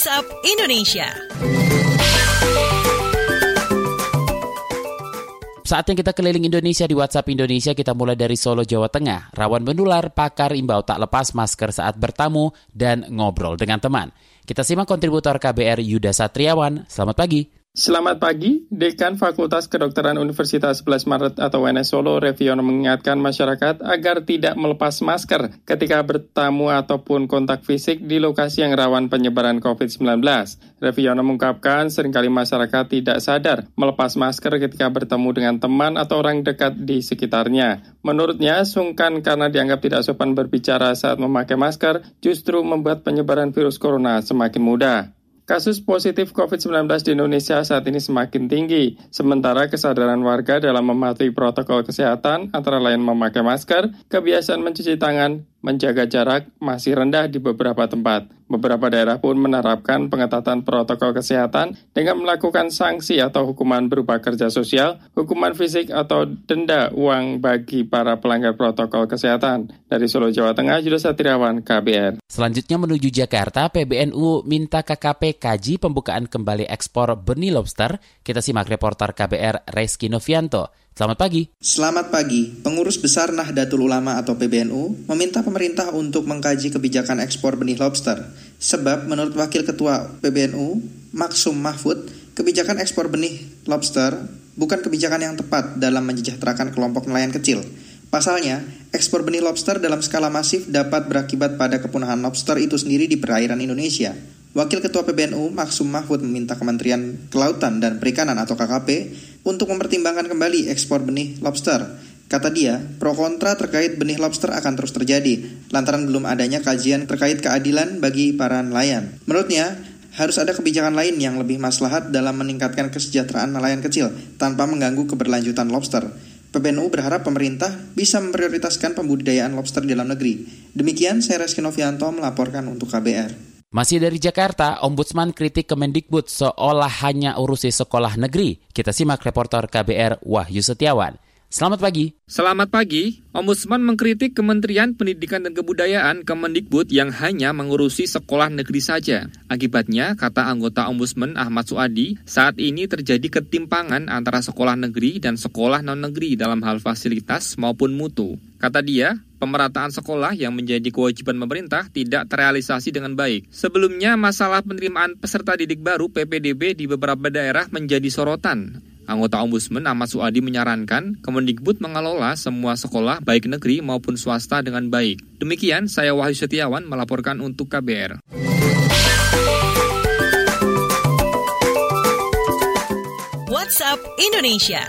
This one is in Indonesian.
WhatsApp Indonesia. Saatnya kita keliling Indonesia di WhatsApp Indonesia, kita mulai dari Solo, Jawa Tengah. Rawan menular, pakar imbau tak lepas masker saat bertamu dan ngobrol dengan teman. Kita simak kontributor KBR Yuda Satriawan. Selamat pagi. Selamat pagi, Dekan Fakultas Kedokteran Universitas 11 Maret atau UNS Solo, Reviono mengingatkan masyarakat agar tidak melepas masker ketika bertamu ataupun kontak fisik di lokasi yang rawan penyebaran COVID-19. Reviono mengungkapkan sering kali masyarakat tidak sadar melepas masker ketika bertemu dengan teman atau orang dekat di sekitarnya. Menurutnya, sungkan karena dianggap tidak sopan berbicara saat memakai masker justru membuat penyebaran virus corona semakin mudah. Kasus positif COVID-19 di Indonesia saat ini semakin tinggi, sementara kesadaran warga dalam mematuhi protokol kesehatan antara lain memakai masker, kebiasaan mencuci tangan, menjaga jarak masih rendah di beberapa tempat. Beberapa daerah pun menerapkan pengetatan protokol kesehatan dengan melakukan sanksi atau hukuman berupa kerja sosial, hukuman fisik atau denda uang bagi para pelanggar protokol kesehatan. Dari Solo, Jawa Tengah, Yudha Satriawan, KBR. Selanjutnya menuju Jakarta, PBNU minta KKP kaji pembukaan kembali ekspor benih lobster. Kita simak reporter KBR Reski Novianto. Selamat pagi. Selamat pagi. Pengurus Besar Nahdlatul Ulama atau PBNU meminta pemerintah untuk mengkaji kebijakan ekspor benih lobster. Sebab menurut Wakil Ketua PBNU, Maksum Mahfud, kebijakan ekspor benih lobster bukan kebijakan yang tepat dalam menyejahterakan kelompok nelayan kecil. Pasalnya, ekspor benih lobster dalam skala masif dapat berakibat pada kepunahan lobster itu sendiri di perairan Indonesia. Wakil Ketua PBNU Maksum Mahfud meminta Kementerian Kelautan dan Perikanan atau KKP untuk mempertimbangkan kembali ekspor benih lobster. Kata dia, pro kontra terkait benih lobster akan terus terjadi, lantaran belum adanya kajian terkait keadilan bagi para nelayan. Menurutnya, harus ada kebijakan lain yang lebih maslahat dalam meningkatkan kesejahteraan nelayan kecil tanpa mengganggu keberlanjutan lobster. PBNU berharap pemerintah bisa memprioritaskan pembudidayaan lobster di dalam negeri. Demikian saya Reski Novianto melaporkan untuk KBR. Masih dari Jakarta, Ombudsman kritik Kemendikbud seolah hanya urusi sekolah negeri. Kita simak reporter KBR Wahyu Setiawan. Selamat pagi. Selamat pagi. Ombudsman mengkritik Kementerian Pendidikan dan Kebudayaan Kemendikbud yang hanya mengurusi sekolah negeri saja. Akibatnya, kata anggota Ombudsman Ahmad Suadi, saat ini terjadi ketimpangan antara sekolah negeri dan sekolah non-negeri dalam hal fasilitas maupun mutu. Kata dia, pemerataan sekolah yang menjadi kewajiban pemerintah tidak terrealisasi dengan baik. Sebelumnya, masalah penerimaan peserta didik baru PPDB di beberapa daerah menjadi sorotan. Anggota Ombudsman Ahmad Suadi menyarankan Kemendikbud mengelola semua sekolah baik negeri maupun swasta dengan baik. Demikian saya Wahyu Setiawan melaporkan untuk KBR. WhatsApp Indonesia.